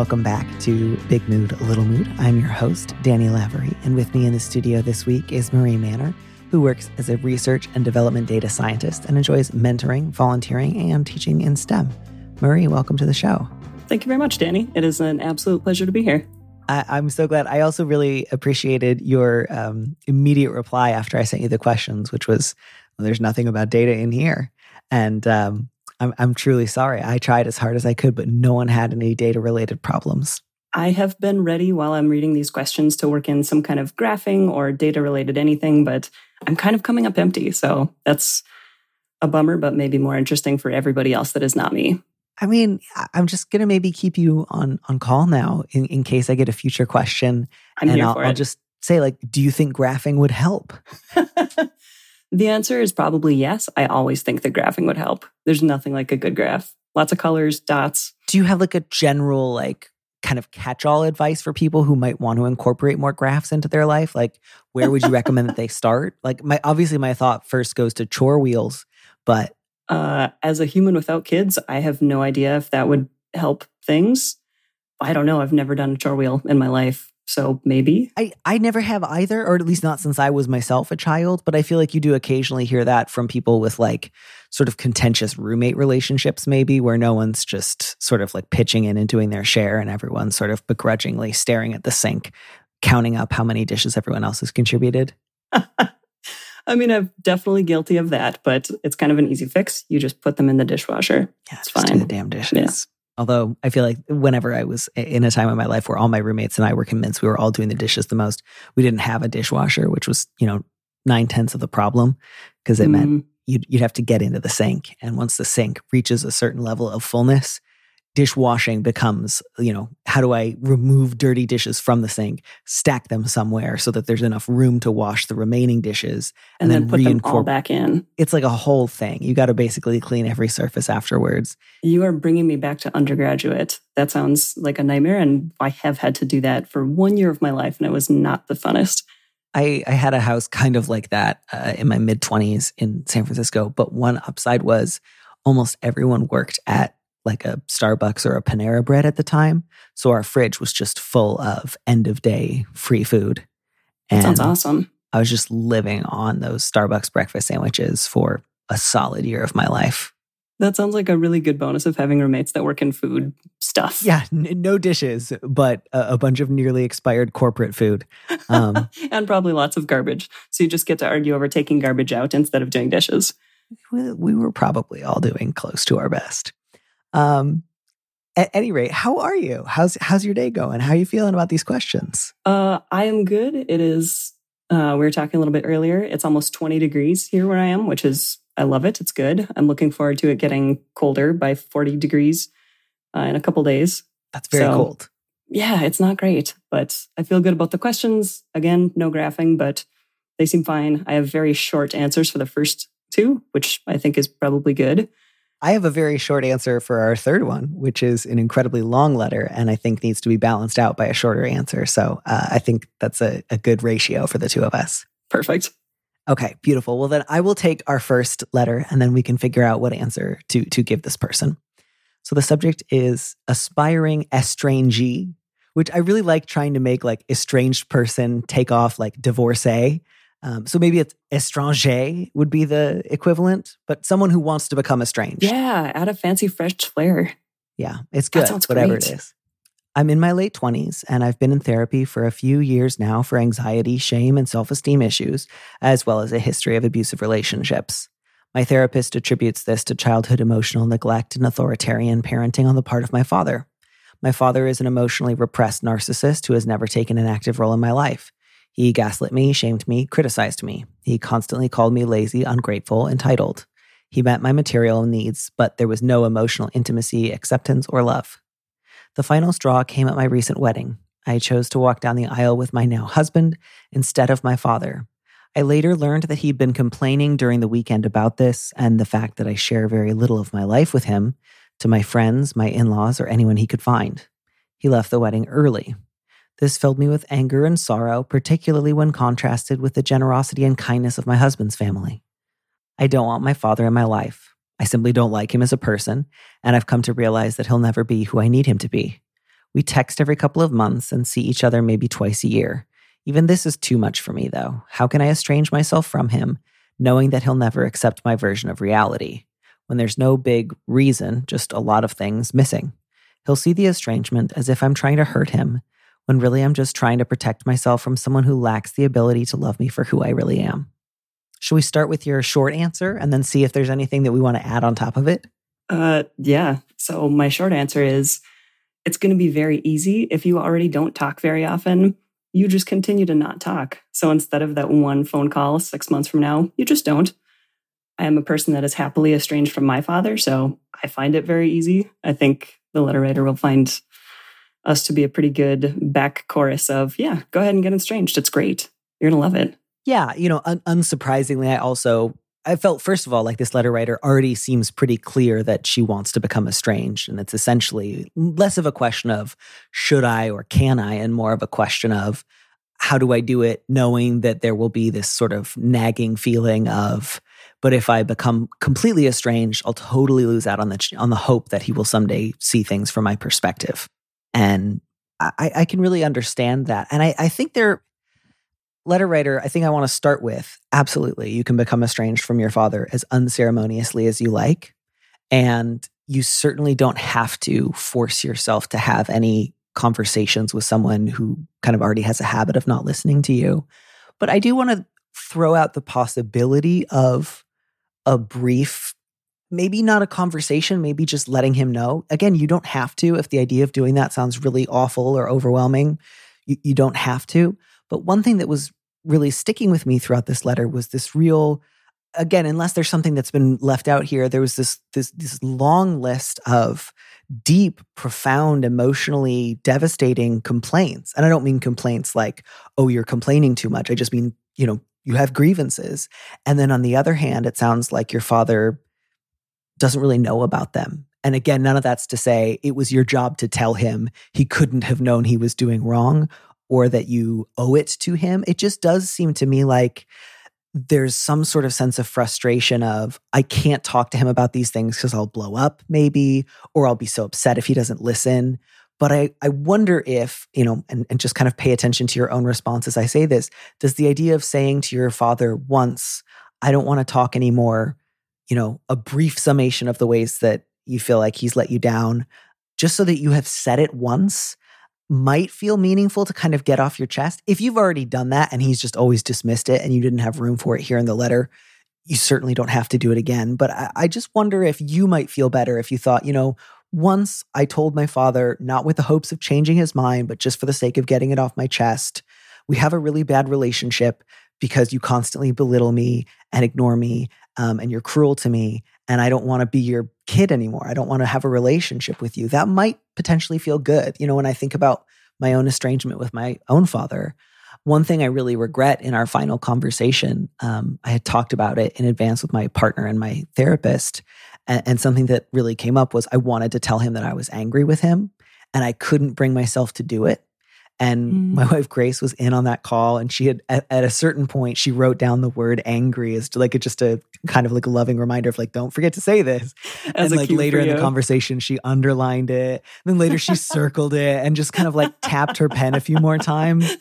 Welcome back to Big Mood, Little Mood. I'm your host, Danny Lavery, and with me in the studio this week is Marie Manner, who works as a research and development data scientist and enjoys mentoring, volunteering, and teaching in STEM. Marie, welcome to the show. Thank you very much, Danny. It is an absolute pleasure to be here. I, am so glad. I also really appreciated your um, immediate reply after I sent you the questions, which was, well, "There's nothing about data in here," and um, I'm, I'm truly sorry. I tried as hard as I could, but no one had any data related problems. I have been ready while I'm reading these questions to work in some kind of graphing or data related anything, but I'm kind of coming up empty. So that's a bummer, but maybe more interesting for everybody else that is not me. I mean, I'm just gonna maybe keep you on on call now in, in case I get a future question. I'm and I'll, I'll just say, like, do you think graphing would help? the answer is probably yes. I always think that graphing would help. There's nothing like a good graph. Lots of colors, dots. Do you have like a general like kind of catch-all advice for people who might want to incorporate more graphs into their life? Like, where would you recommend that they start? Like, my obviously my thought first goes to chore wheels, but Uh, as a human without kids, I have no idea if that would help things. I don't know. I've never done a chore wheel in my life. So maybe. I, I never have either, or at least not since I was myself a child. But I feel like you do occasionally hear that from people with like sort of contentious roommate relationships, maybe where no one's just sort of like pitching in and doing their share, and everyone's sort of begrudgingly staring at the sink, counting up how many dishes everyone else has contributed. I mean, I'm definitely guilty of that, but it's kind of an easy fix. You just put them in the dishwasher. Yeah, It's fine. the damn dishes. Although I feel like whenever I was in a time in my life where all my roommates and I were convinced we were all doing the dishes the most, we didn't have a dishwasher, which was, you know, nine tenths of the problem because it meant Mm, you'd, you'd have to get into the sink. And once the sink reaches a certain level of fullness, dishwashing becomes, you know, how do I remove dirty dishes from the sink, stack them somewhere so that there's enough room to wash the remaining dishes? and, And then, then put them all back in. It's like a whole thing. You got to basically clean every surface afterwards. You are bringing me back to undergraduate. That sounds like a nightmare. And I have had to do that for one year of my life, and it was not the funnest. I, I had a house kind of like that uh, in my mid 20s in San Francisco, but one upside was almost everyone worked at like a Starbucks or a Panera Bread at the time. So our fridge was just full of end of day free food. That sounds awesome. I was just living on those Starbucks breakfast sandwiches for a solid year of my life. That sounds like a really good bonus of having roommates that work in food stuff. Yeah, n- no dishes, but a, a bunch of nearly expired corporate food. Um, and probably lots of garbage. So you just get to argue over taking garbage out instead of doing dishes. we, we were probably all doing close to our best. Um, at any rate, how are you? How's how's your day going? How are you feeling about these questions? Uh, I am good. It is, uh, we were talking a little bit earlier. It's almost 20 degrees here where I am, which is, I love it. It's good. I'm looking forward to it getting colder by 40 degrees uh, in a couple days. That's very So- cold. Yeah, it's not great, but I feel good about the questions. Again, no graphing, but they seem fine. I have very short answers for the first two, which I think is probably good. I have a very short answer for our third one, which is an incredibly long letter, and I think needs to be balanced out by a shorter answer. So uh, I think that's a, a good ratio for the two of us. Perfect. Okay, beautiful. Well, then I will take our first letter, and then we can figure out what answer to to give this person. So the subject is aspiring estrangee, which I really like trying to make like estranged person take off like divorcee. Um, so maybe it's estranger would be the equivalent, but someone who wants to become estranged. Yeah, add a fancy fresh flair. Yeah, it's That good, sounds whatever great. it is. I'm in my late 20s and I've been in therapy for a few years now for anxiety, shame, and self esteem issues, as well as a history of abusive relationships. My therapist attributes this to childhood emotional neglect and authoritarian parenting on the part of my father. My father is an emotionally repressed narcissist who has never taken an active role in my life. He gaslit me, shamed me, criticized me. He constantly called me lazy, ungrateful, entitled. He met my material needs, but there was no emotional intimacy, acceptance, or love. The final straw came at my recent wedding. I chose to walk down the aisle with my now husband instead of my father. I later learned that he'd been complaining during the weekend about this and the fact that I share very little of my life with him to my friends, my in laws, or anyone he could find. He left the wedding early. This filled me with anger and sorrow, particularly when contrasted with the generosity and kindness of my husband's family. I don't want my father in my life. I simply don't like him as a person, and I've come to realize that he'll never be who I need him to be. We text every couple of months and see each other maybe twice a year. Even this is too much for me, though. How can I estrange myself from him, knowing that he'll never accept my version of reality? When there's no big reason, just a lot of things missing. He'll see the estrangement as if I'm trying to hurt him, when really I'm just trying to protect myself from someone who lacks the ability to love me for who I really am. Should we start with your short answer and then see if there's anything that we want to add on top of it? Uh, yeah. So my short answer is it's going to be very easy if you already don't talk very often. You just continue to not talk. So instead of that one phone call six months from now, you just don't. I am a person that is happily estranged from my father, so I find it very easy. I think the letter writer will find us to be a pretty good back chorus of, yeah, go ahead and get estranged. It's great. You're going to love it. Yeah, you know, un- unsurprisingly, I also I felt first of all like this letter writer already seems pretty clear that she wants to become estranged, and it's essentially less of a question of should I or can I, and more of a question of how do I do it, knowing that there will be this sort of nagging feeling of, but if I become completely estranged, I'll totally lose out on the on the hope that he will someday see things from my perspective, and I, I can really understand that, and I, I think there letter writer, I think I want to start with absolutely, you can become estranged from your father as unceremoniously as you like. And you certainly don't have to force yourself to have any conversations with someone who kind of already has a habit of not listening to you. But I do want to throw out the possibility of a brief, maybe not a conversation, maybe just letting him know. Again, you don't have to. If the idea of doing that sounds really awful or overwhelming, you, you don't have to. But one thing that was really sticking with me throughout this letter was this real again unless there's something that's been left out here there was this this this long list of deep profound emotionally devastating complaints and i don't mean complaints like oh you're complaining too much i just mean you know you have grievances and then on the other hand it sounds like your father doesn't really know about them and again none of that's to say it was your job to tell him he couldn't have known he was doing wrong or that you owe it to him. It just does seem to me like there's some sort of sense of frustration of I can't talk to him about these things because I'll blow up maybe, or I'll be so upset if he doesn't listen. But I, I wonder if, you know, and, and just kind of pay attention to your own response as I say this. Does the idea of saying to your father once, I don't want to talk anymore, you know, a brief summation of the ways that you feel like he's let you down, just so that you have said it once might feel meaningful to kind of get off your chest. If you've already done that and he's just always dismissed it and you didn't have room for it here in the letter, you certainly don't have to do it again. But I, I just wonder if you might feel better if you thought, you know, once I told my father, not with the hopes of changing his mind, but just for the sake of getting it off my chest, we have a really bad relationship because you constantly belittle me and ignore me um, and you're cruel to me and I don't want to be your kid anymore. I don't want to have a relationship with you. That might potentially feel good. You know, when I think about my own estrangement with my own father, one thing I really regret in our final conversation, um, I had talked about it in advance with my partner and my therapist. And, and something that really came up was I wanted to tell him that I was angry with him and I couldn't bring myself to do it. And mm. my wife Grace was in on that call, and she had at, at, a certain point she wrote down the word "angry" as like a, just a kind of like a loving reminder of like, don't forget to say this. As and like later in the conversation, she underlined it. And then later she circled it and just kind of like tapped her pen a few more times.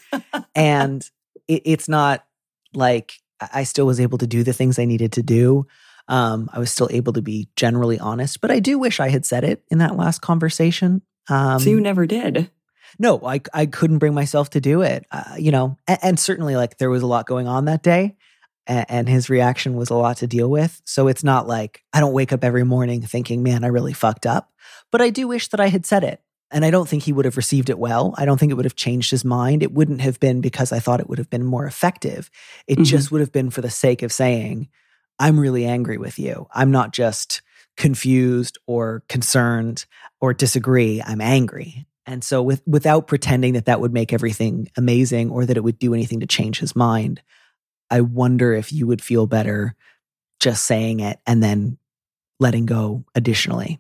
And it, it's not like I still was able to do the things I needed to do. Um, I was still able to be generally honest, but I do wish I had said it in that last conversation. Um, so you never did no, I I couldn't bring myself to do it. Uh, you know, and, and, certainly like there was a lot going on that day, and, and, his reaction was a lot to deal with. So it's not like I don't wake up every morning thinking, "Man, I really fucked up." But I do wish that I had said it. And I don't think he would have received it well. I don't think it would have changed his mind. It wouldn't have been because I thought it would have been more effective. It mm-hmm. just would have been for the sake of saying, I'm really angry with you. I'm not just confused or concerned or disagree. I'm angry. And so with without pretending that that would make everything amazing or that it would do anything to change his mind, I wonder if you would feel better just saying it and then letting go additionally.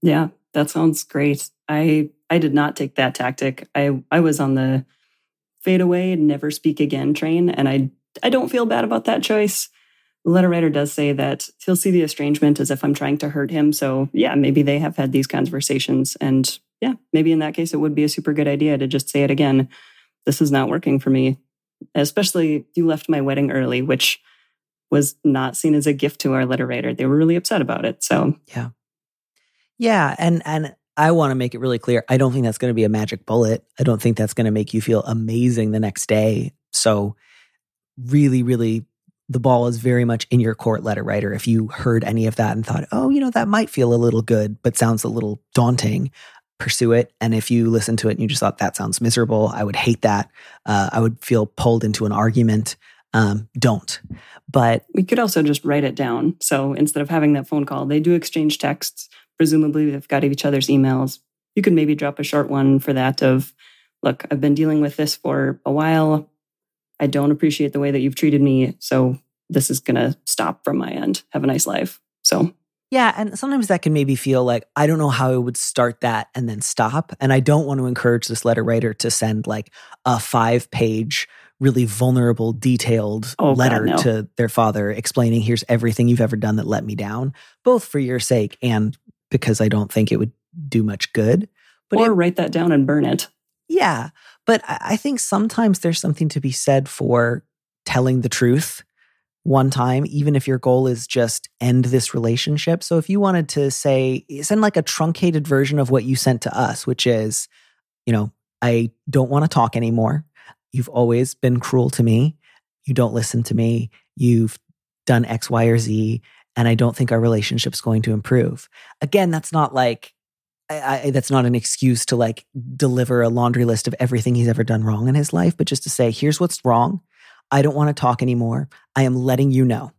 Yeah, that sounds great. I I did not take that tactic. I I was on the fade away, never speak again train, and I I don't feel bad about that choice. The letter writer does say that he'll see the estrangement as if I'm trying to hurt him. So yeah, maybe they have had these conversations, and yeah, maybe in that case it would be a super good idea to just say it again. This is not working for me. Especially you left my wedding early, which was not seen as a gift to our letter writer. They were really upset about it. So yeah. Yeah. And and I want to make it really clear. I don't think that's going to be a magic bullet. I don't think that's going to make you feel amazing the next day. So really, really the ball is very much in your court letter writer. If you heard any of that and thought, oh, you know, that might feel a little good, but sounds a little daunting, pursue it. And if you listen to it and you just thought that sounds miserable, I would hate that. Uh, I would feel pulled into an argument um, don't. But we could also just write it down. So instead of having that phone call, they do exchange texts. Presumably, they've got each other's emails. You could maybe drop a short one for that of, look, I've been dealing with this for a while. I don't appreciate the way that you've treated me. So this is going to stop from my end. Have a nice life. So yeah, and sometimes that can maybe feel like I don't know how I would start that and then stop. And I don't want to encourage this letter writer to send like a five page really vulnerable, detailed oh, letter God, no. to their father explaining, here's everything you've ever done that let me down, both for your sake and because I don't think it would do much good. But or it, write that down and burn it. Yeah. But I think sometimes there's something to be said for telling the truth one time, even if your goal is just end this relationship. So if you wanted to say, send like a truncated version of what you sent to us, which is, you know, I don't want to talk anymore. You've always been cruel to me. You don't listen to me. You've done X, Y, or Z. And I don't think our relationship's going to improve. Again, that's not like, I, I, that's not an excuse to like deliver a laundry list of everything he's ever done wrong in his life, but just to say, here's what's wrong. I don't want to talk anymore. I am letting you know.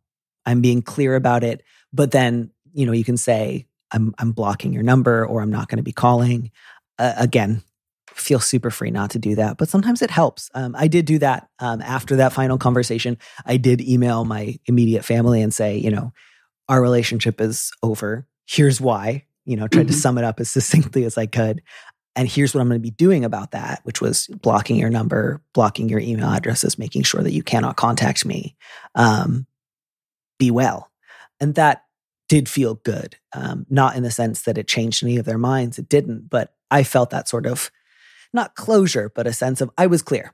I'm being clear about it. But then, you know, you can say, I'm, I'm blocking your number or I'm not going to be calling. Uh, again, feel super free not to do that, but sometimes it helps. Um, I did do that um, after that final conversation. I did email my immediate family and say, you know, our relationship is over. Here's why. You know, tried mm-hmm. to sum it up as succinctly as I could. And here's what I'm going to be doing about that, which was blocking your number, blocking your email addresses, making sure that you cannot contact me. Um, be well. And that did feel good. Um, not in the sense that it changed any of their minds, it didn't, but I felt that sort of not closure, but a sense of I was clear.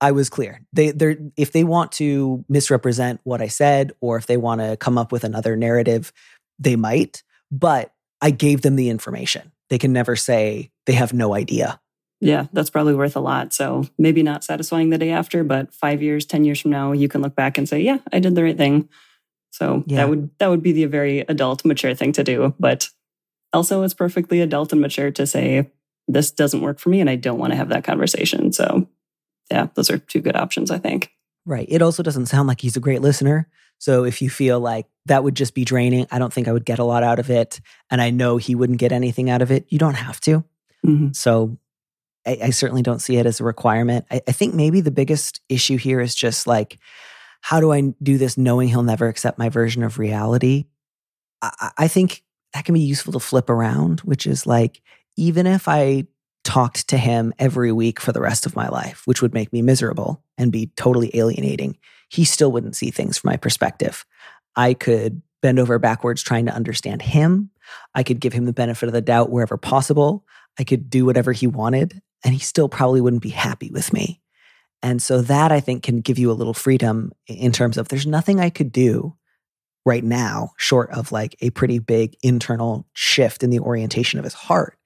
I was clear. They they if they want to misrepresent what I said or if they want to come up with another narrative, they might, but I gave them the information. They can never say they have no idea. Yeah, that's probably worth a lot. So maybe not satisfying the day after, but 5 years, 10 years from now, you can look back and say, "Yeah, I did the right thing." So yeah. that would that would be the very adult mature thing to do, but also it's perfectly adult and mature to say this doesn't work for me and I don't want to have that conversation. So, yeah, those are two good options, I think. Right. It also doesn't sound like he's a great listener. So, if you feel like that would just be draining, I don't think I would get a lot out of it. And I know he wouldn't get anything out of it. You don't have to. Mm-hmm. So, I, I, certainly don't see it as a requirement. I, I think maybe the biggest issue here is just like, how do I do this knowing he'll never accept my version of reality? I, I think that can be useful to flip around, which is like, even if I talked to him every week for the rest of my life, which would make me miserable and be totally alienating, he still wouldn't see things from my perspective. I could bend over backwards trying to understand him. I could give him the benefit of the doubt wherever possible. I could do whatever he wanted, and he still probably wouldn't be happy with me. And so that I think can give you a little freedom in terms of there's nothing I could do right now short of like a pretty big internal shift in the orientation of his heart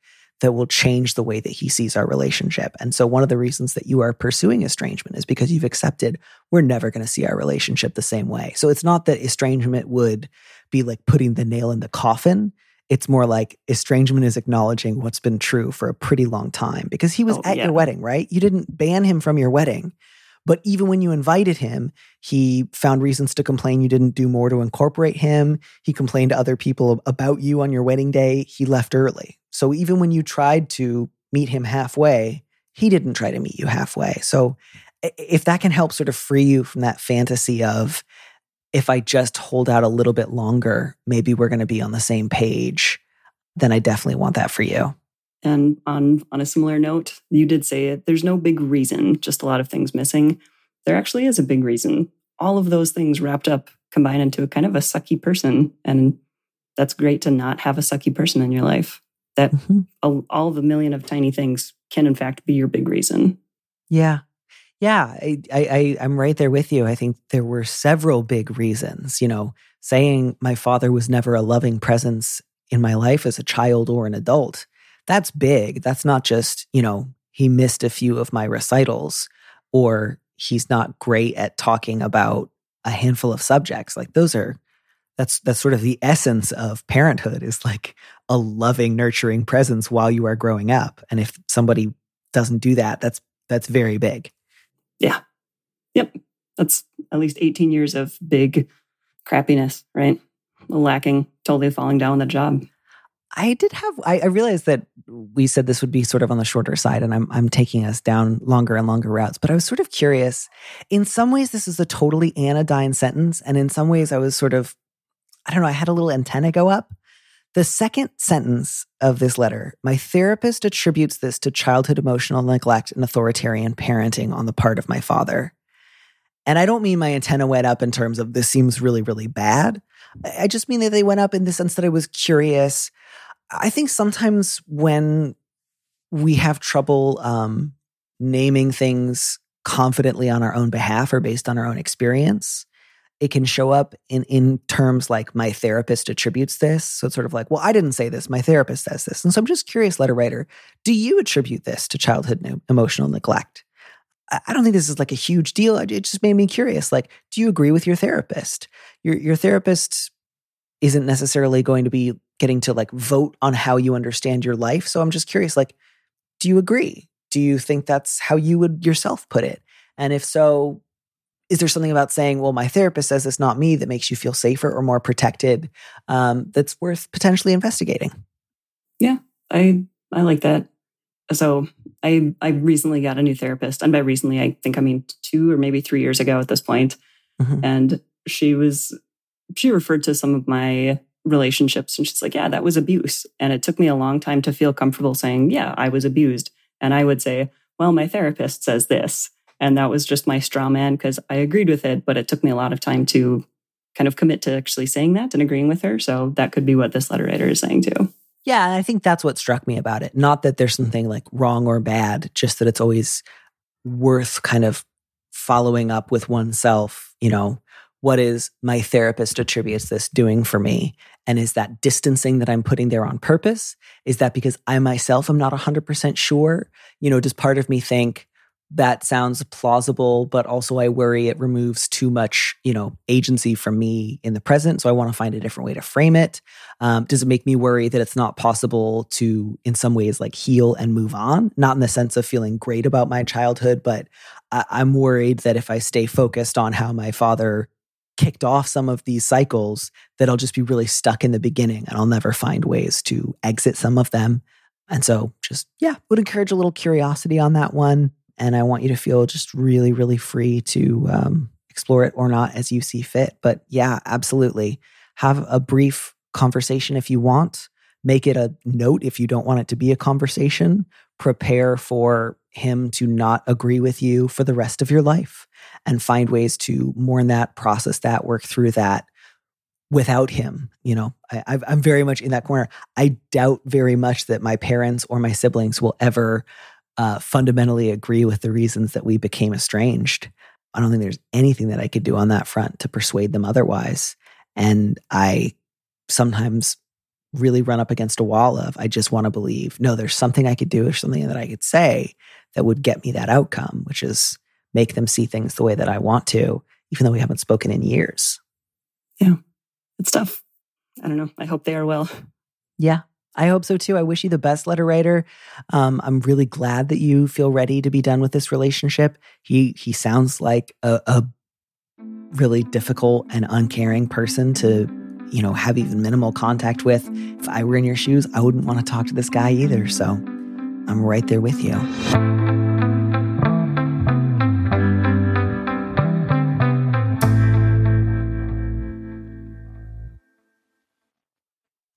that will change the way that he sees our relationship. And so, one of the reasons that you are pursuing estrangement is because you've accepted we're never going to see our relationship the same way. So, it's not that estrangement would be like putting the nail in the coffin. It's more like estrangement is acknowledging what's been true for a pretty long time because he was oh, at yeah. your wedding, right? You didn't ban him from your wedding, But even when you invited him, he found reasons to complain you didn't do more to incorporate him. He complained to other people about you on your wedding day. He left early. So even when you tried to meet him halfway, he didn't try to meet you halfway. So if that can help sort of free you from that fantasy of, if I just hold out a little bit longer, maybe we're going to be on the same page, then I definitely want that for you. And on on a similar note, you did say it. There's no big reason, just a lot of things missing. There actually is a big reason. All of those things wrapped up combine into a kind of a sucky person, and that's great to not have a sucky person in your life. That mm-hmm. all, all the million of tiny things can in fact be your big reason. Yeah, yeah, I, I, I'm right there with you. I think there were several big reasons. You know, saying my father was never a loving presence in my life as a child or an adult. That's big. That's not just, you know, he missed a few of my recitals or he's not great at talking about a handful of subjects. Like those are that's that's sort of the essence of parenthood is like a loving, nurturing presence while you are growing up. And if somebody doesn't do that, that's that's very big. Yeah. Yep. That's at least 18 years of big crappiness, right? Lacking, totally falling down the job. I did have I, I, realized that we said this would be sort of on the shorter side and I'm I'm taking us down longer and longer routes, but I was sort of curious. In some ways this is a totally anodyne sentence, and in some ways I was sort of I don't know, I had a little antenna go up. The second sentence of this letter, my therapist attributes this to childhood emotional neglect and authoritarian parenting on the part of my father. And I don't mean my antenna went up in terms of this seems really, really bad. I just mean that they went up in the sense that I was curious. I think sometimes when we have trouble um, naming things confidently on our own behalf or based on our own experience, it can show up in in terms like my therapist attributes this. So it's sort of like, well, I didn't say this, my therapist says this. And so I'm just curious, letter writer, do you attribute this to childhood emotional neglect? I don't think this is like a huge deal. It just made me curious. Like, do you agree with your therapist? Your your therapist isn't necessarily going to be getting to like vote on how you understand your life. So I'm just curious, like, do you agree? Do you think that's how you would yourself put it? And if so, is there something about saying, well, my therapist says it's not me that makes you feel safer or more protected um, that's worth potentially investigating? Yeah, I I like that. So I I recently got a new therapist, and by recently I think I mean two or maybe three years ago at this point. Mm-hmm. And she was she referred to some of my relationships, and she's like, "Yeah, that was abuse." And it took me a long time to feel comfortable saying, "Yeah, I was abused." And I would say, "Well, my therapist says this." And that was just my straw man because I agreed with it, but it took me a lot of time to kind of commit to actually saying that and agreeing with her. So that could be what this letter writer is saying too. Yeah, I think that's what struck me about it. Not that there's something like wrong or bad, just that it's always worth kind of following up with oneself, you know, what is my therapist attributes this doing for me? And is that distancing that I'm putting there on purpose? Is that because I myself am not 100% sure? You know, does part of me think, that sounds plausible, but also I worry it removes too much, you know, agency from me in the present. So I want to find a different way to frame it. Um, does it make me worry that it's not possible to, in some ways, like heal and move on? Not in the sense of feeling great about my childhood, but I- I'm worried that if I stay focused on how my father kicked off some of these cycles, that I'll just be really stuck in the beginning and I'll never find ways to exit some of them. And so, just yeah, would encourage a little curiosity on that one and I want you to feel just really, really free to um, explore it or not as you see fit. But yeah, absolutely. Have a brief conversation if you want. Make it a note if you don't want it to be a conversation. Prepare for him to not agree with you for the rest of your life and find ways to mourn that, process that, work through that without him. You know, I, am very much in that corner. I doubt very much that my parents or my siblings will ever uh, fundamentally agree with the reasons that we became estranged. I don't think there's anything that I could do on that front to persuade them otherwise. And I sometimes really run up against a wall of I just want to believe, no, there's something I could do or something that I could say that would get me that outcome, which is make them see things the way that I want to, even though we haven't spoken in years. Yeah, it's tough. I don't know. I hope they are well. Yeah, I hope so too. I wish you the best, letter writer. Um, I'm really glad that you feel ready to be done with this relationship. He he sounds like a, a really difficult and uncaring person to, you know, have even minimal contact with. If I were in your shoes, I wouldn't want to talk to this guy either. So I'm right there with you.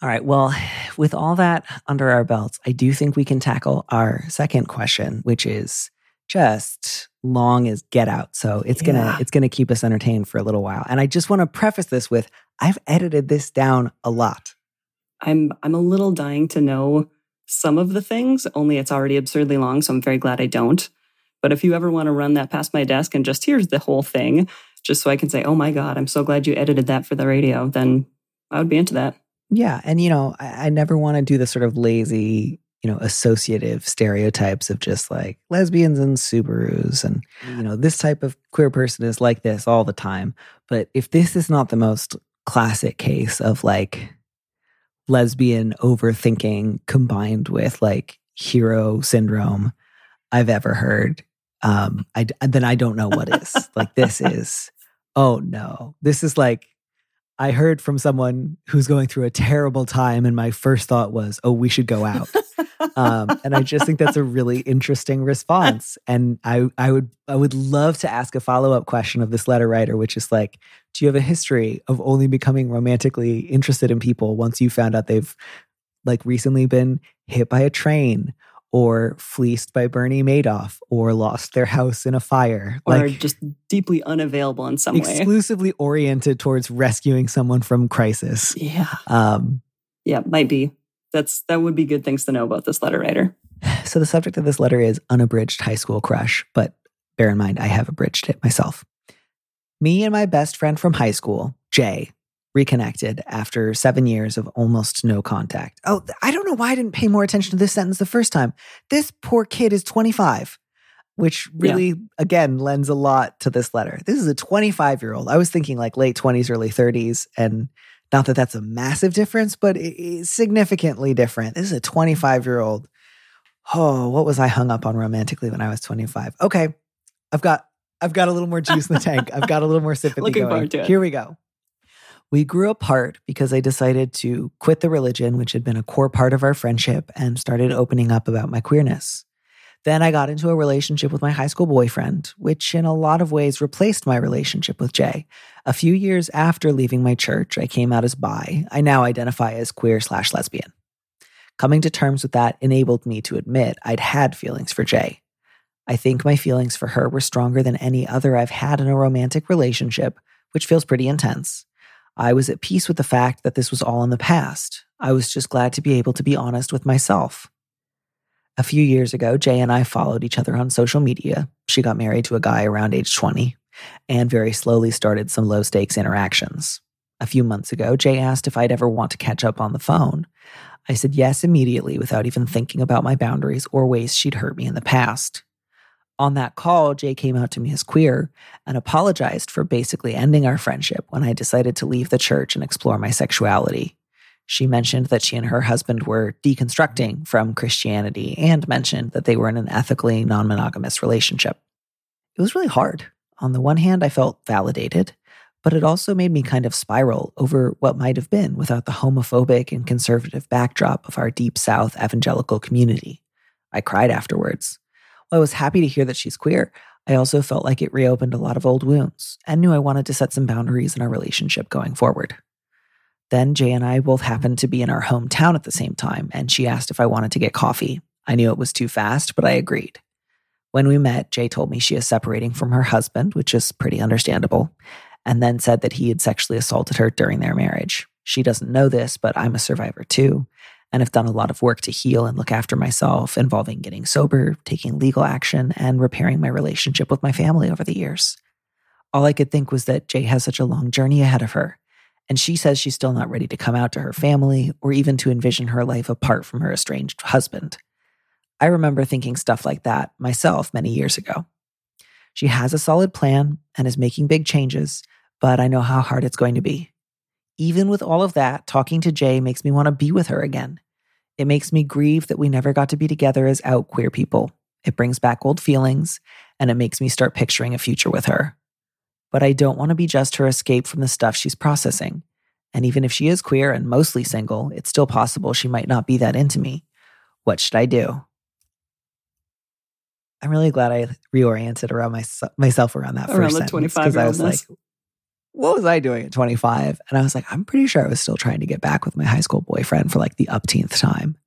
All right. Well, with all that under our belts, I do think we can tackle our second question, which is just long as get out. So it's yeah. gonna it's gonna keep us entertained for a little while. And I just want to preface this with I've edited this down a lot. I'm I'm a little dying to know some of the things, only it's already absurdly long, so I'm very glad I don't. But if you ever want to run that past my desk and just here's the whole thing, just so I can say, oh my God, I'm so glad you edited that for the radio, then I would be into that. Yeah. And, you know, I, I never want to do the sort of lazy, you know, associative stereotypes of just like lesbians and Subarus and, you know, this type of queer person is like this all the time. But if this is not the most classic case of like lesbian overthinking combined with like hero syndrome I've ever heard, um, I, then I don't know what is. like this is, oh no, this is like I heard from someone who's going through a terrible time, and my first thought was, "Oh, we should go out." um, and I just think that's a really interesting response. And I, I would, I would love to ask a follow up question of this letter writer, which is like, do you have a history of only becoming romantically interested in people once you found out they've like recently been hit by a train or fleeced by Bernie Madoff or lost their house in a fire. Or like, just deeply unavailable in some exclusively way. Exclusively oriented towards rescuing someone from crisis. Yeah. Um, yeah, might be. That's that would be good things to know about this letter writer. So the subject of this letter is unabridged high school crush, but bear in mind I have abridged it myself. Me and my best friend from high school, Jay, reconnected after seven years of almost no contact. Oh, I don't know why I didn't pay more attention to this sentence the first time. This poor kid is 25, which really, yeah. again, lends a lot to this letter. This is a 25 year old. I was thinking like late 20s, early 30s. And not that that's a massive difference, but it's significantly different. This is a 25 year old. Oh, what was I hung up on romantically when I was 25? Okay. I've got I've got a little more juice in the tank. I've got a little more sympathy Looking going. Forward to it. Here we go. We grew apart because I decided to quit the religion, which had been a core part of our friendship, and started opening up about my queerness. Then I got into a relationship with my high school boyfriend, which in a lot of ways replaced my relationship with Jay. A few years after leaving my church, I came out as bi. I now identify as queer slash lesbian. Coming to terms with that enabled me to admit I'd had feelings for Jay. I think my feelings for her were stronger than any other I've had in a romantic relationship, which feels pretty intense. I was at peace with the fact that this was all in the past. I was just glad to be able to be honest with myself. A few years ago, Jay and I followed each other on social media. She got married to a guy around age 20 and very slowly started some low stakes interactions. A few months ago, Jay asked if I'd ever want to catch up on the phone. I said yes immediately without even thinking about my boundaries or ways she'd hurt me in the past. On that call, Jay came out to me as queer and apologized for basically ending our friendship when I decided to leave the church and explore my sexuality. She mentioned that she and her husband were deconstructing from Christianity and mentioned that they were in an ethically non monogamous relationship. It was really hard. On the one hand, I felt validated, but it also made me kind of spiral over what might have been without the homophobic and conservative backdrop of our deep South evangelical community. I cried afterwards. While I was happy to hear that she's queer, I also felt like it reopened a lot of old wounds and knew I wanted to set some boundaries in our relationship going forward. Then Jay and I both happened to be in our hometown at the same time, and she asked if I wanted to get coffee. I knew it was too fast, but I agreed. When we met, Jay told me she is separating from her husband, which is pretty understandable, and then said that he had sexually assaulted her during their marriage. She doesn't know this, but I'm a survivor too, and have done a lot of work to heal and look after myself, involving getting sober, taking legal action, and repairing my relationship with my family over the years. All I could think was that Jay has such a long journey ahead of her, and she says she's still not ready to come out to her family or even to envision her life apart from her estranged husband. I remember thinking stuff like that myself many years ago. She has a solid plan and is making big changes, but I know how hard it's going to be. Even with all of that, talking to Jay makes me want to be with her again. It makes me grieve that we never got to be together as out queer people. It brings back old feelings, and it makes me start picturing a future with her. But I don't want to be just her escape from the stuff she's processing. And even if she is queer and mostly single, it's still possible she might not be that into me. What should I do? I'm really glad I reoriented around my, myself around that around first the 25 because I was like, what was I doing at 25? And I was like, I'm pretty sure I was still trying to get back with my high school boyfriend for like the upteenth time,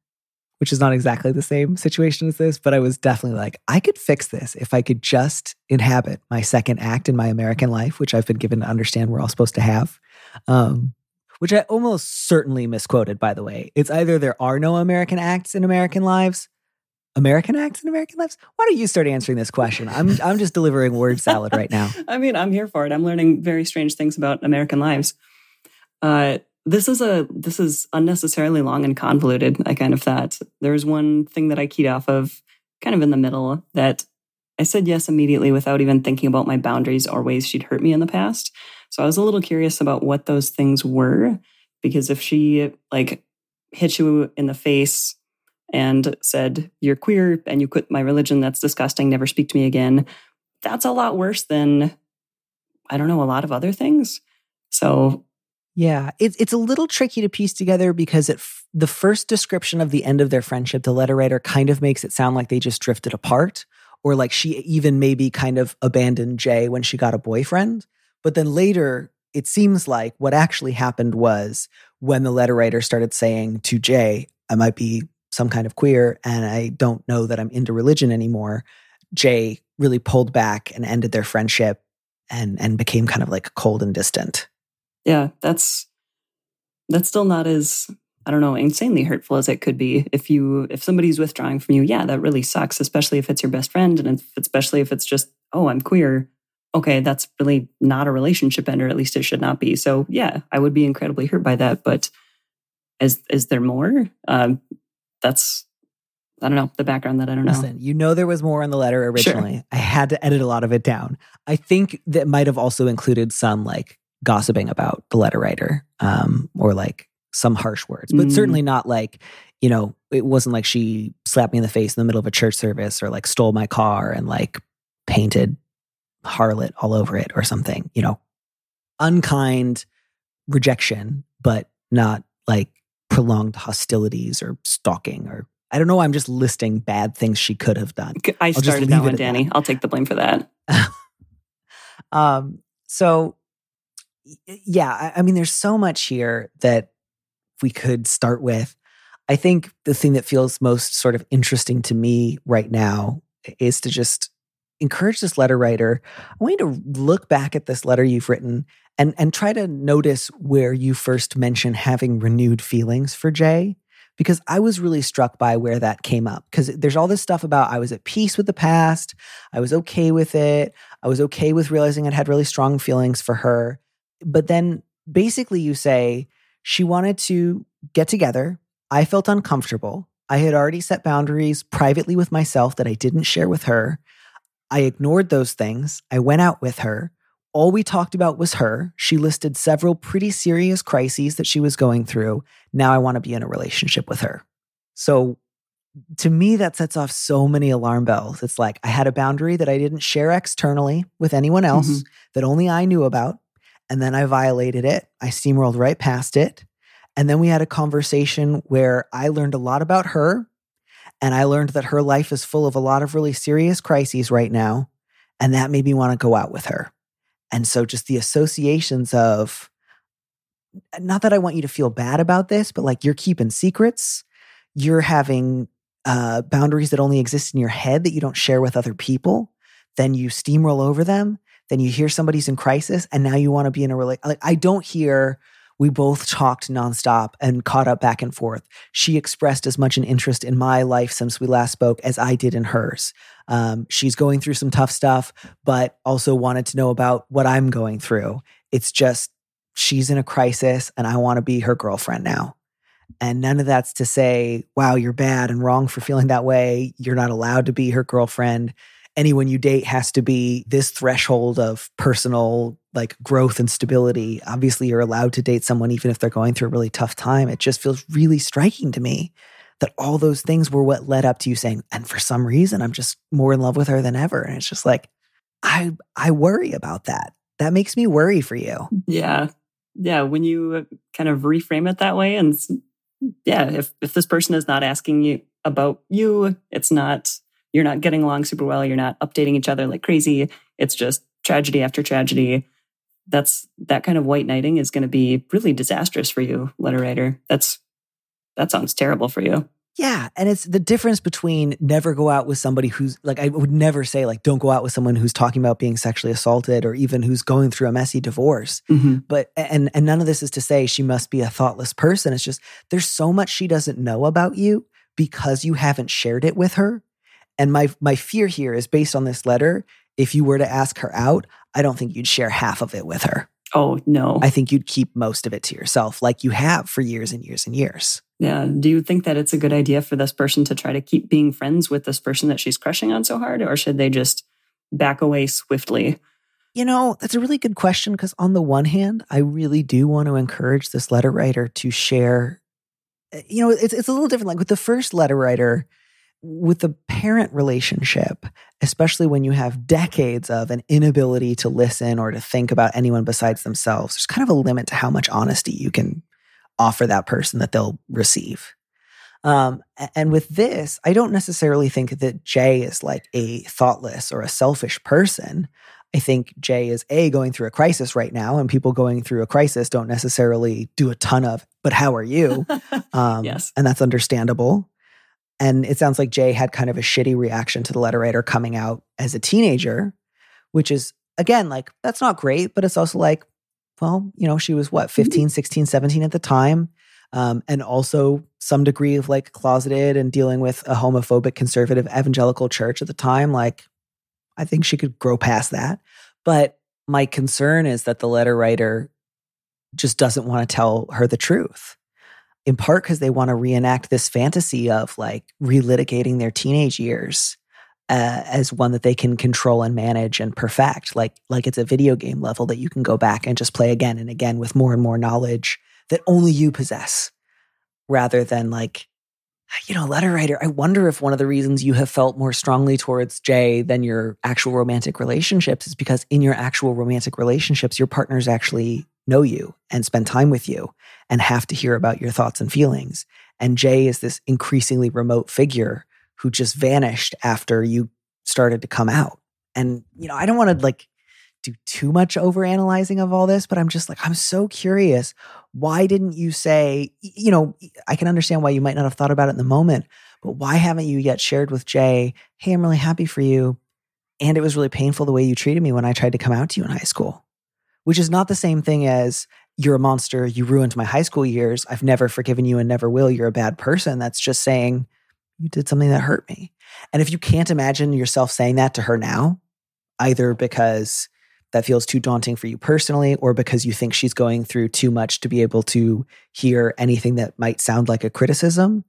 which is not exactly the same situation as this, but I was definitely like, I could fix this if I could just inhabit my second act in my American life, which I've been given to understand we're all supposed to have. Um, which I almost certainly misquoted, by the way. It's either there are no American acts in American lives, American acts and American lives? Why don't you start answering this question? I'm I'm just delivering word salad right now. I mean, I'm here for it. I'm learning very strange things about American lives. Uh, this is a this is unnecessarily long and convoluted. I kind of thought there's one thing that I keyed off of, kind of in the middle, that I said yes immediately without even thinking about my boundaries or ways she'd hurt me in the past. So I was a little curious about what those things were, because if she like hit you in the face and said, You're queer and you quit my religion. That's disgusting. Never speak to me again. That's a lot worse than, I don't know, a lot of other things. So, yeah, it's, it's a little tricky to piece together because it, the first description of the end of their friendship, the letter writer kind of makes it sound like they just drifted apart or like she even maybe kind of abandoned Jay when she got a boyfriend. But then later, it seems like what actually happened was when the letter writer started saying to Jay, I might be some kind of queer and I don't know that I'm into religion anymore, Jay really pulled back and ended their friendship and and became kind of like cold and distant. Yeah, that's that's still not as I don't know, insanely hurtful as it could be. If you if somebody's withdrawing from you, yeah, that really sucks, especially if it's your best friend and if, especially if it's just, oh, I'm queer. Okay, that's really not a relationship ender, at least it should not be. So yeah, I would be incredibly hurt by that. But is is there more? Um, that's I don't know the background that I don't know. Listen, you know there was more in the letter originally. Sure. I had to edit a lot of it down. I think that might have also included some like gossiping about the letter writer, um, or like some harsh words, but mm. certainly not like you know it wasn't like she slapped me in the face in the middle of a church service or like stole my car and like painted harlot all over it or something. You know, unkind rejection, but not like prolonged hostilities or stalking or I don't know. I'm just listing bad things she could have done. I started that one, Danny. That. I'll take the blame for that. um, so, yeah, I, I mean, there's so much here that we could start with. I think the thing that feels most sort of interesting to me right now is to just encourage this letter writer. I want you to look back at this letter you've written and and try to notice where you first mention having renewed feelings for Jay because I was really struck by where that came up because there's all this stuff about I was at peace with the past, I was okay with it, I was okay with realizing I'd had really strong feelings for her. But then basically you say she wanted to get together, I felt uncomfortable. I had already set boundaries privately with myself that I didn't share with her. I ignored those things. I went out with her all we talked about was her. She listed several pretty serious crises that she was going through. Now I want to be in a relationship with her. So to me, that sets off so many alarm bells. It's like I had a boundary that I didn't share externally with anyone else mm-hmm. that only I knew about. And then I violated it. I steamrolled right past it. And then we had a conversation where I learned a lot about her. And I learned that her life is full of a lot of really serious crises right now. And that made me want to go out with her. And so just the associations of, not that I want you to feel bad about this, but like you're keeping secrets, you're having uh, boundaries that only exist in your head that you don't share with other people. Then you steamroll over them. Then you hear somebody's in crisis, and now you want to be in a relationship. Like I don't hear we both talked nonstop and caught up back and forth. She expressed as much an interest in my life since we last spoke as I did in hers. Um, she's going through some tough stuff, but also wanted to know about what I'm going through. It's just she's in a crisis and I want to be her girlfriend now. And none of that's to say, wow, you're bad and wrong for feeling that way. You're not allowed to be her girlfriend anyone you date has to be this threshold of personal like growth and stability. Obviously, you're allowed to date someone even if they're going through a really tough time. It just feels really striking to me that all those things were what led up to you saying, and for some reason, I'm just more in love with her than ever. And it's just like, I I worry about that. That makes me worry for you. Yeah. Yeah. When you uh, kind of reframe it that way, and yeah, if, if this person is not asking you about you, it's not, you're not getting along super well, you're not updating each other like crazy, it's just tragedy after tragedy. That's that kind of white knighting is going to be really disastrous for you, letter writer. That's that sounds terrible for you. Yeah. And it's the difference between never go out with somebody who's like, I would never say, like, don't go out with someone who's talking about being sexually assaulted or even who's going through a messy divorce. Mm-hmm. But, and, and none of this is to say she must be a thoughtless person. It's just there's so much she doesn't know about you because you haven't shared it with her. And my, my fear here is based on this letter. If you were to ask her out, I don't think you'd share half of it with her. Oh, no. I think you'd keep most of it to yourself, like you have for years and years and years. Yeah. Do you think that it's a good idea for this person to try to keep being friends with this person that she's crushing on so hard, or should they just back away swiftly? You know, that's a really good question because, on the one hand, I really do want to encourage this letter writer to share. Eh, you know, it's, it's a little different. Like with the first letter writer, with the parent relationship, especially when you have decades of an inability to listen or to think about anyone besides themselves, there's kind of a limit to how much honesty you can offer that person that they'll receive. Um, and with this, I don't necessarily think that Jay is like a thoughtless or a selfish person. I think Jay is A, going through a crisis right now, and people going through a crisis don't necessarily do a ton of, but how are you? Um, yes. And that's understandable. And it sounds like Jay had kind of a shitty reaction to the letter writer coming out as a teenager, which is, again, like, that's not great, but it's also like, well, you know, she was what, mm-hmm. 15, 16, 17 at the time. Um, and also some degree of like closeted and dealing with a homophobic conservative evangelical church at the time. Like, I think she could grow past that. But my concern is that the letter writer just doesn't want to tell her the truth. In part because they want to reenact this fantasy of like relitigating their teenage years uh, as one that they can control and manage and perfect. Like like it's a video game level that you can go back and just play again and again with more and more knowledge that only you possess rather than like you know letter writer. I wonder if one of the reasons you have felt more strongly towards jay than your actual romantic relationships is because in your actual romantic relationships your partners actually know you and spend time with you and have to hear about your thoughts and feelings and jay is this increasingly remote figure who just vanished after you started to come out. And, you know, I don't want to like do too much over analyzing of all this, but I'm just like, I'm so curious. Why didn't you say, you know, I can understand why you might not have thought about it in the moment, but why haven't you yet shared with Jay, hey, I'm really happy for you. And it was really painful the way you treated me when I tried to come out to you in high school, which is not the same thing as you're a monster. You ruined my high school years. I've never forgiven you and never will. You're a bad person. That's just saying, you did something that hurt me. And if you can't imagine yourself saying that to her now, either because that feels too daunting for you personally, or because you think she's going through too much to be able to hear anything that might sound like a criticism,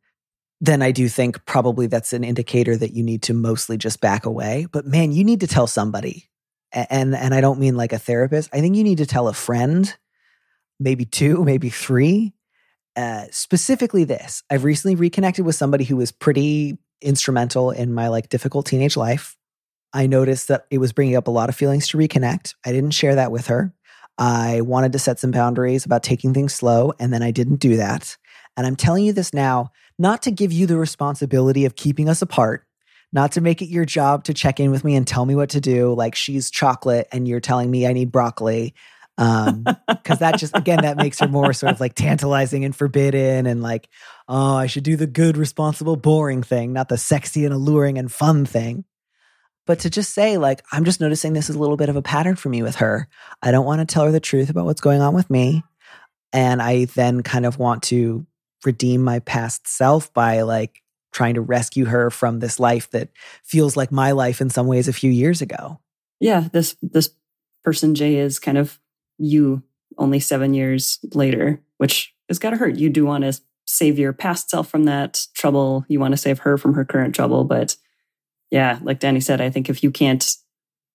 then I do think probably that's an indicator that you need to mostly just back away. But man, you need to tell somebody. And and I don't mean like a therapist. I think you need to tell a friend, maybe two, maybe three, uh, specifically this i've recently reconnected with somebody who was pretty instrumental in my like difficult teenage life. I noticed that it was bringing up a lot of feelings to reconnect. I didn't share that with her. I wanted to set some boundaries about taking things slow and then i didn't do that. And i'm telling you this now not to give you the responsibility of keeping us apart not to make it your job to check in with me and tell me what to do like she's chocolate and you're telling me i need broccoli um because that just again that makes her more sort of like tantalizing and forbidden and like oh i should do the good responsible boring thing not the sexy and alluring and fun thing. But to just say like i'm just noticing this is a little bit of a pattern for me with her. I don't want to tell her the truth about what's going on with me and i then kind of want to redeem my past self by like trying to rescue her from this life that feels like my life in some ways a few years ago. Yeah this this person jay is kind of you only seven years later, which has got to hurt. You do want to save your past self from that trouble. You want to save her from her current trouble. But yeah, like Danny said, I think if you can't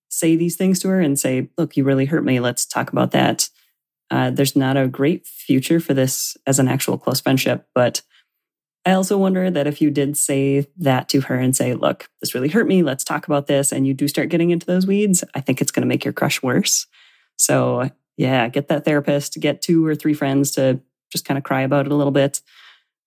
say these things to her and say, look, you really hurt me, let's talk about that. Uh, there's not a great future for this as an actual close friendship. But I also wonder that if you did say that to her and say, look, this really hurt me, let's talk about this, and you do start getting into those weeds, I think it's going to make your crush worse. So, yeah, get that therapist, get two or three friends to just kind of cry about it a little bit,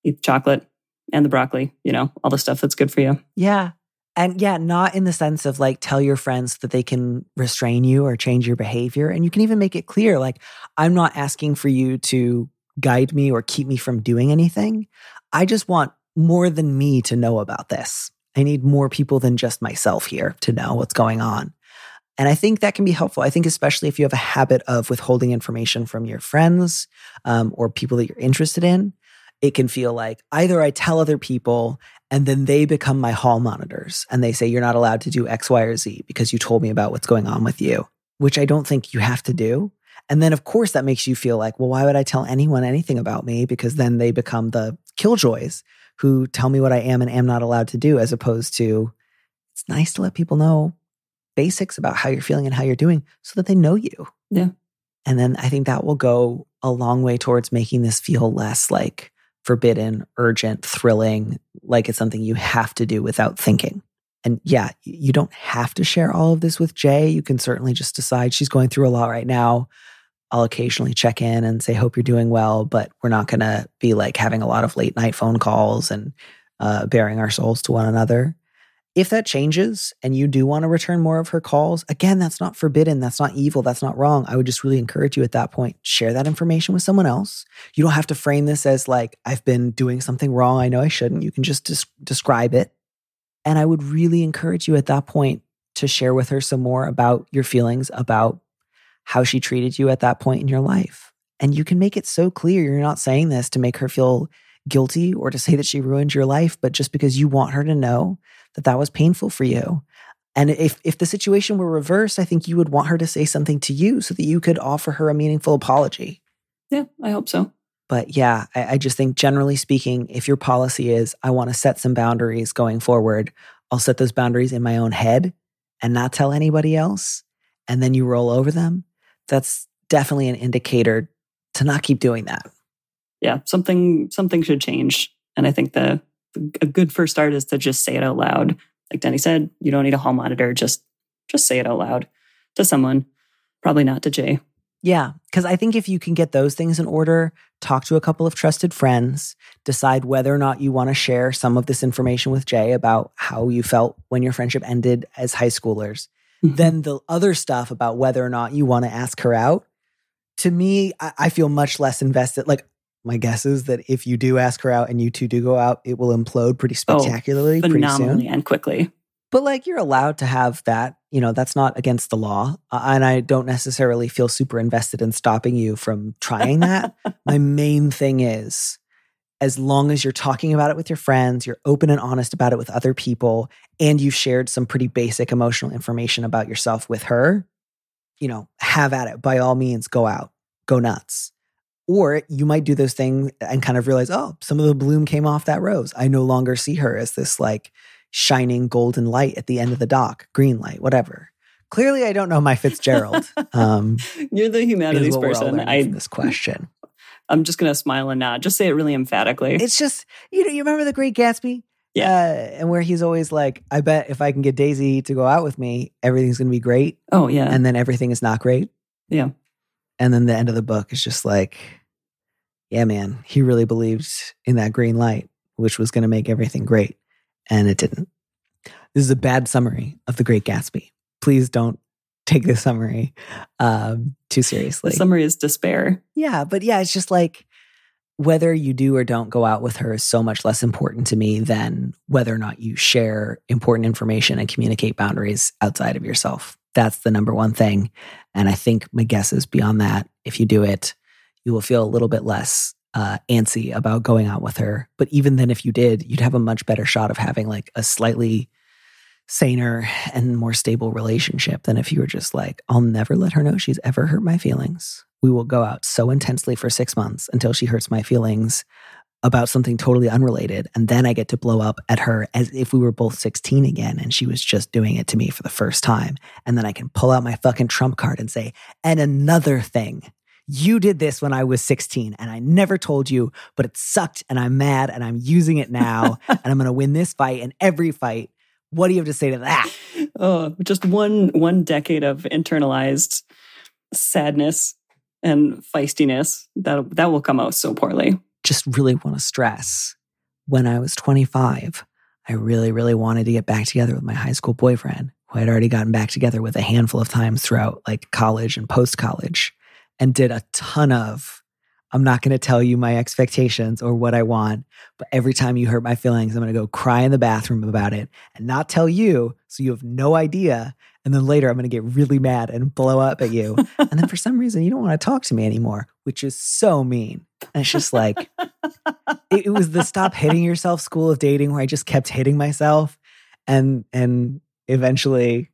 eat the chocolate and the broccoli, you know, all the stuff that's good for you. Yeah. And yeah, not in the sense of like tell your friends that they can restrain you or change your behavior. And you can even make it clear like, I'm not asking for you to guide me or keep me from doing anything. I just want more than me to know about this. I need more people than just myself here to know what's going on. And I think that can be helpful. I think, especially if you have a habit of withholding information from your friends um, or people that you're interested in, it can feel like either I tell other people and then they become my hall monitors and they say, you're not allowed to do X, Y, or Z because you told me about what's going on with you, which I don't think you have to do. And then, of course, that makes you feel like, well, why would I tell anyone anything about me? Because then they become the killjoys who tell me what I am and am not allowed to do, as opposed to it's nice to let people know basics about how you're feeling and how you're doing so that they know you. Yeah. And then I think that will go a long way towards making this feel less like forbidden, urgent, thrilling, like it's something you have to do without thinking. And yeah, you don't have to share all of this with Jay. You can certainly just decide she's going through a lot right now. I'll occasionally check in and say, Hope you're doing well, but we're not going to be like having a lot of late night phone calls and uh, bearing our souls to one another. If that changes and you do want to return more of her calls, again, that's not forbidden. That's not evil. That's not wrong. I would just really encourage you at that point, share that information with someone else. You don't have to frame this as like, I've been doing something wrong. I know I shouldn't. You can just des- describe it. And I would really encourage you at that point to share with her some more about your feelings about how she treated you at that point in your life. And you can make it so clear you're not saying this to make her feel guilty or to say that she ruined your life, but just because you want her to know that that was painful for you. And if, if the situation were reversed, I think you would want her to say something to you so that you could offer her a meaningful apology. Yeah, I hope so. But yeah, I, I just think generally speaking, if your policy is, I want to set some boundaries going forward, I'll set those boundaries in my own head and not tell anybody else. And then you roll over them. That's definitely an indicator to not keep doing that. Yeah, something something should change. And I think the a good first start is to just say it out loud. Like Denny said, you don't need a hall monitor. Just just say it out loud to someone. Probably not to Jay. Yeah, because I think if you can get those things in order, talk to a couple of trusted friends, decide whether or not you want to share some of this information with Jay about how you felt when your friendship ended as high schoolers. Mm-hmm. Then the other stuff about whether or not you want to ask her out, to me, I, I feel much less invested. Like my guess is that if you do ask her out and you two do go out, it will implode pretty oh, spectacularly, oh, pretty soon, and quickly. But like you're allowed to have that, you know, that's not against the law, uh, and I don't necessarily feel super invested in stopping you from trying that. my main thing is, as long as you're talking about it with your friends, you're open and honest about it with other people, and you've shared some pretty basic emotional information about yourself with her, you know, have at it. By all means, go out, go nuts or you might do those things and kind of realize, oh, some of the bloom came off that rose. I no longer see her as this like shining golden light at the end of the dock, green light, whatever. Clearly, I don't know my Fitzgerald. Um, You're the humanities person. I this question. I'm just gonna smile and nod. Just say it really emphatically. It's just you know you remember the Great Gatsby. Yeah, uh, and where he's always like, "I bet if I can get Daisy to go out with me, everything's gonna be great." Oh yeah, and then everything is not great. Yeah, and then the end of the book is just like, yeah, man, he really believed in that green light, which was going to make everything great. And it didn't. This is a bad summary of The Great Gatsby. Please don't take this summary um, too seriously. The summary is despair. Yeah, but yeah, it's just like whether you do or don't go out with her is so much less important to me than whether or not you share important information and communicate boundaries outside of yourself. That's the number one thing. And I think my guess is beyond that, if you do it, you will feel a little bit less uh, antsy about going out with her. But even then, if you did, you'd have a much better shot of having like a slightly saner and more stable relationship than if you were just like, I'll never let her know she's ever hurt my feelings. We will go out so intensely for six months until she hurts my feelings about something totally unrelated. And then I get to blow up at her as if we were both 16 again and she was just doing it to me for the first time. And then I can pull out my fucking trump card and say, and another thing. You did this when I was 16 and I never told you, but it sucked and I'm mad and I'm using it now and I'm going to win this fight and every fight. What do you have to say to that? Oh, just one one decade of internalized sadness and feistiness that that will come out so poorly. Just really want to stress when I was 25, I really, really wanted to get back together with my high school boyfriend, who I'd already gotten back together with a handful of times throughout like college and post college, and did a ton of. I'm not going to tell you my expectations or what I want, but every time you hurt my feelings, I'm going to go cry in the bathroom about it and not tell you. So you have no idea. And then later, I'm going to get really mad and blow up at you. and then for some reason, you don't want to talk to me anymore, which is so mean. And it's just like, it, it was the stop hitting yourself school of dating where I just kept hitting myself. And, and eventually,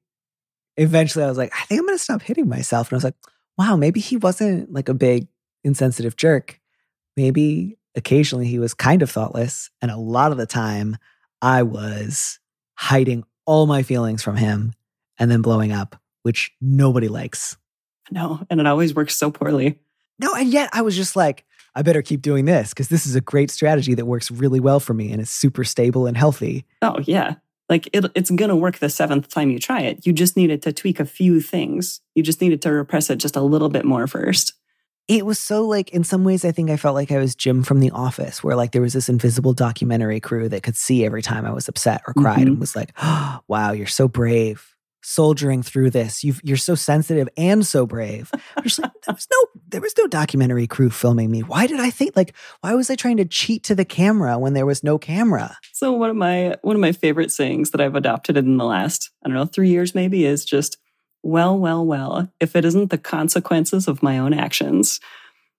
eventually I was like, I think I'm going to stop hitting myself. And I was like, wow, maybe he wasn't like a big insensitive jerk. Maybe occasionally he was kind of thoughtless. And a lot of the time I was hiding all my feelings from him and then blowing up, which nobody likes. No, and it always works so poorly. No, and yet I was just like, I better keep doing this because this is a great strategy that works really well for me and it's super stable and healthy. Oh, yeah. Like it, it's going to work the seventh time you try it. You just needed to tweak a few things. You just needed to repress it just a little bit more first. It was so like, in some ways, I think I felt like I was Jim from The Office, where like there was this invisible documentary crew that could see every time I was upset or cried mm-hmm. and was like, oh, wow, you're so brave soldiering through this. you are so sensitive and so brave. Just like, there was no, there was no documentary crew filming me. Why did I think like, why was I trying to cheat to the camera when there was no camera? So one of my one of my favorite sayings that I've adopted in the last I don't know three years maybe is just, well, well, well. If it isn't the consequences of my own actions,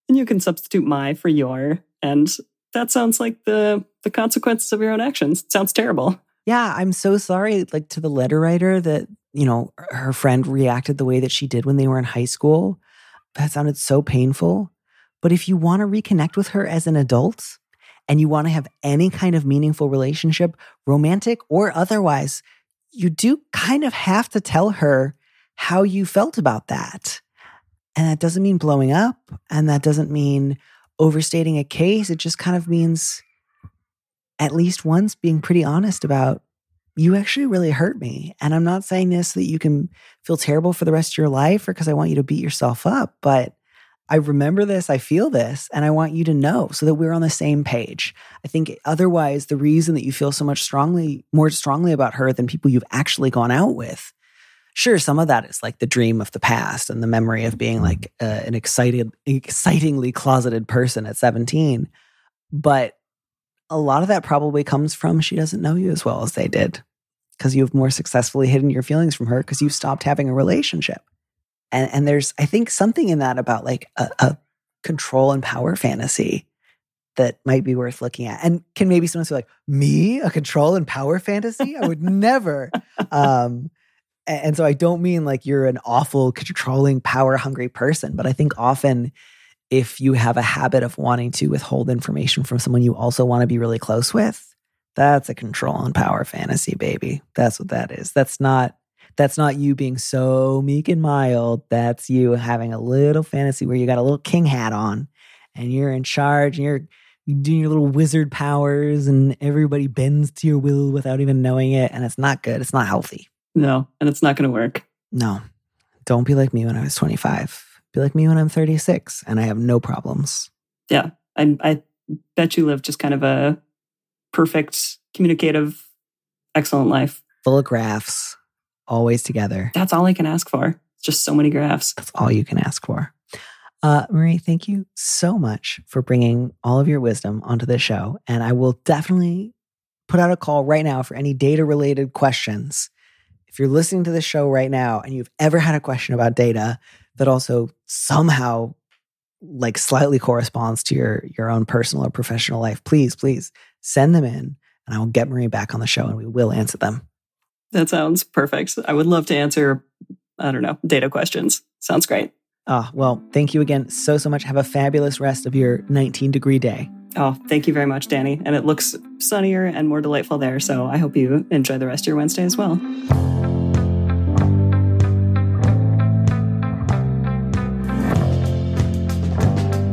then you can substitute my for your, and that sounds like the the consequences of your own actions. It sounds terrible. Yeah, I'm so sorry like to the letter writer that you know, her friend reacted the way that she did when they were in high school. That sounded so painful. But if you want to reconnect with her as an adult and you want to have any kind of meaningful relationship, romantic or otherwise, you do kind of have to tell her how you felt about that. And that doesn't mean blowing up and that doesn't mean overstating a case. It just kind of means at least once being pretty honest about you actually really hurt me. And I'm not saying this so that you can feel terrible for the rest of your life or because I want you to beat yourself up, but I remember this, I feel this, and I want you to know so that we're on the same page. I think otherwise, the reason that you feel so much strongly, more strongly about her than people you've actually gone out with, sure, some of that is like the dream of the past and the memory of being like uh, an excited, excitingly closeted person at 17. But a lot of that probably comes from she doesn't know you as well as they did because you've more successfully hidden your feelings from her because you've stopped having a relationship. And, and there's, I think, something in that about like a, a control and power fantasy that might be worth looking at. And can maybe someone say like, me, a control and power fantasy? I would never. Um, and so I don't mean like you're an awful, controlling, power hungry person, but I think often if you have a habit of wanting to withhold information from someone you also want to be really close with, that's a control and power fantasy, baby. That's what that is. That's not that's not you being so meek and mild. That's you having a little fantasy where you got a little king hat on and you're in charge and you're doing your little wizard powers and everybody bends to your will without even knowing it. And it's not good. It's not healthy. No, and it's not going to work. No. Don't be like me when I was 25 be like me when I'm 36 and I have no problems. Yeah. I, I bet you live just kind of a perfect, communicative, excellent life. Full of graphs, always together. That's all I can ask for. Just so many graphs. That's all you can ask for. Uh, Marie, thank you so much for bringing all of your wisdom onto the show. And I will definitely put out a call right now for any data related questions. If you're listening to the show right now and you've ever had a question about data, that also somehow like slightly corresponds to your your own personal or professional life, please, please send them in and I will get Marie back on the show and we will answer them. That sounds perfect. I would love to answer, I don't know, data questions. Sounds great. Ah, oh, well, thank you again so, so much. Have a fabulous rest of your 19 degree day. Oh, thank you very much, Danny. And it looks sunnier and more delightful there. So I hope you enjoy the rest of your Wednesday as well.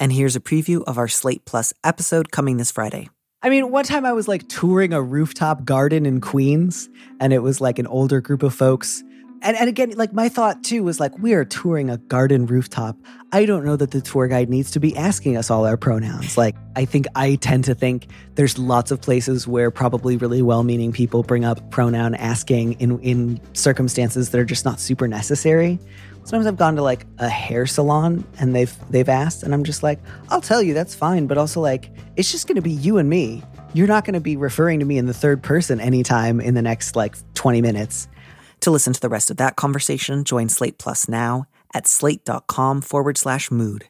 And here's a preview of our Slate Plus episode coming this Friday. I mean, one time I was like touring a rooftop garden in Queens, and it was like an older group of folks. And, and again, like my thought too was like, we are touring a garden rooftop. I don't know that the tour guide needs to be asking us all our pronouns. Like, I think I tend to think there's lots of places where probably really well meaning people bring up pronoun asking in, in circumstances that are just not super necessary. Sometimes I've gone to like a hair salon and they've they've asked and I'm just like, I'll tell you that's fine, but also like it's just going to be you and me. You're not going to be referring to me in the third person anytime in the next like 20 minutes. To listen to the rest of that conversation, join Slate Plus now at slate.com forward slash mood.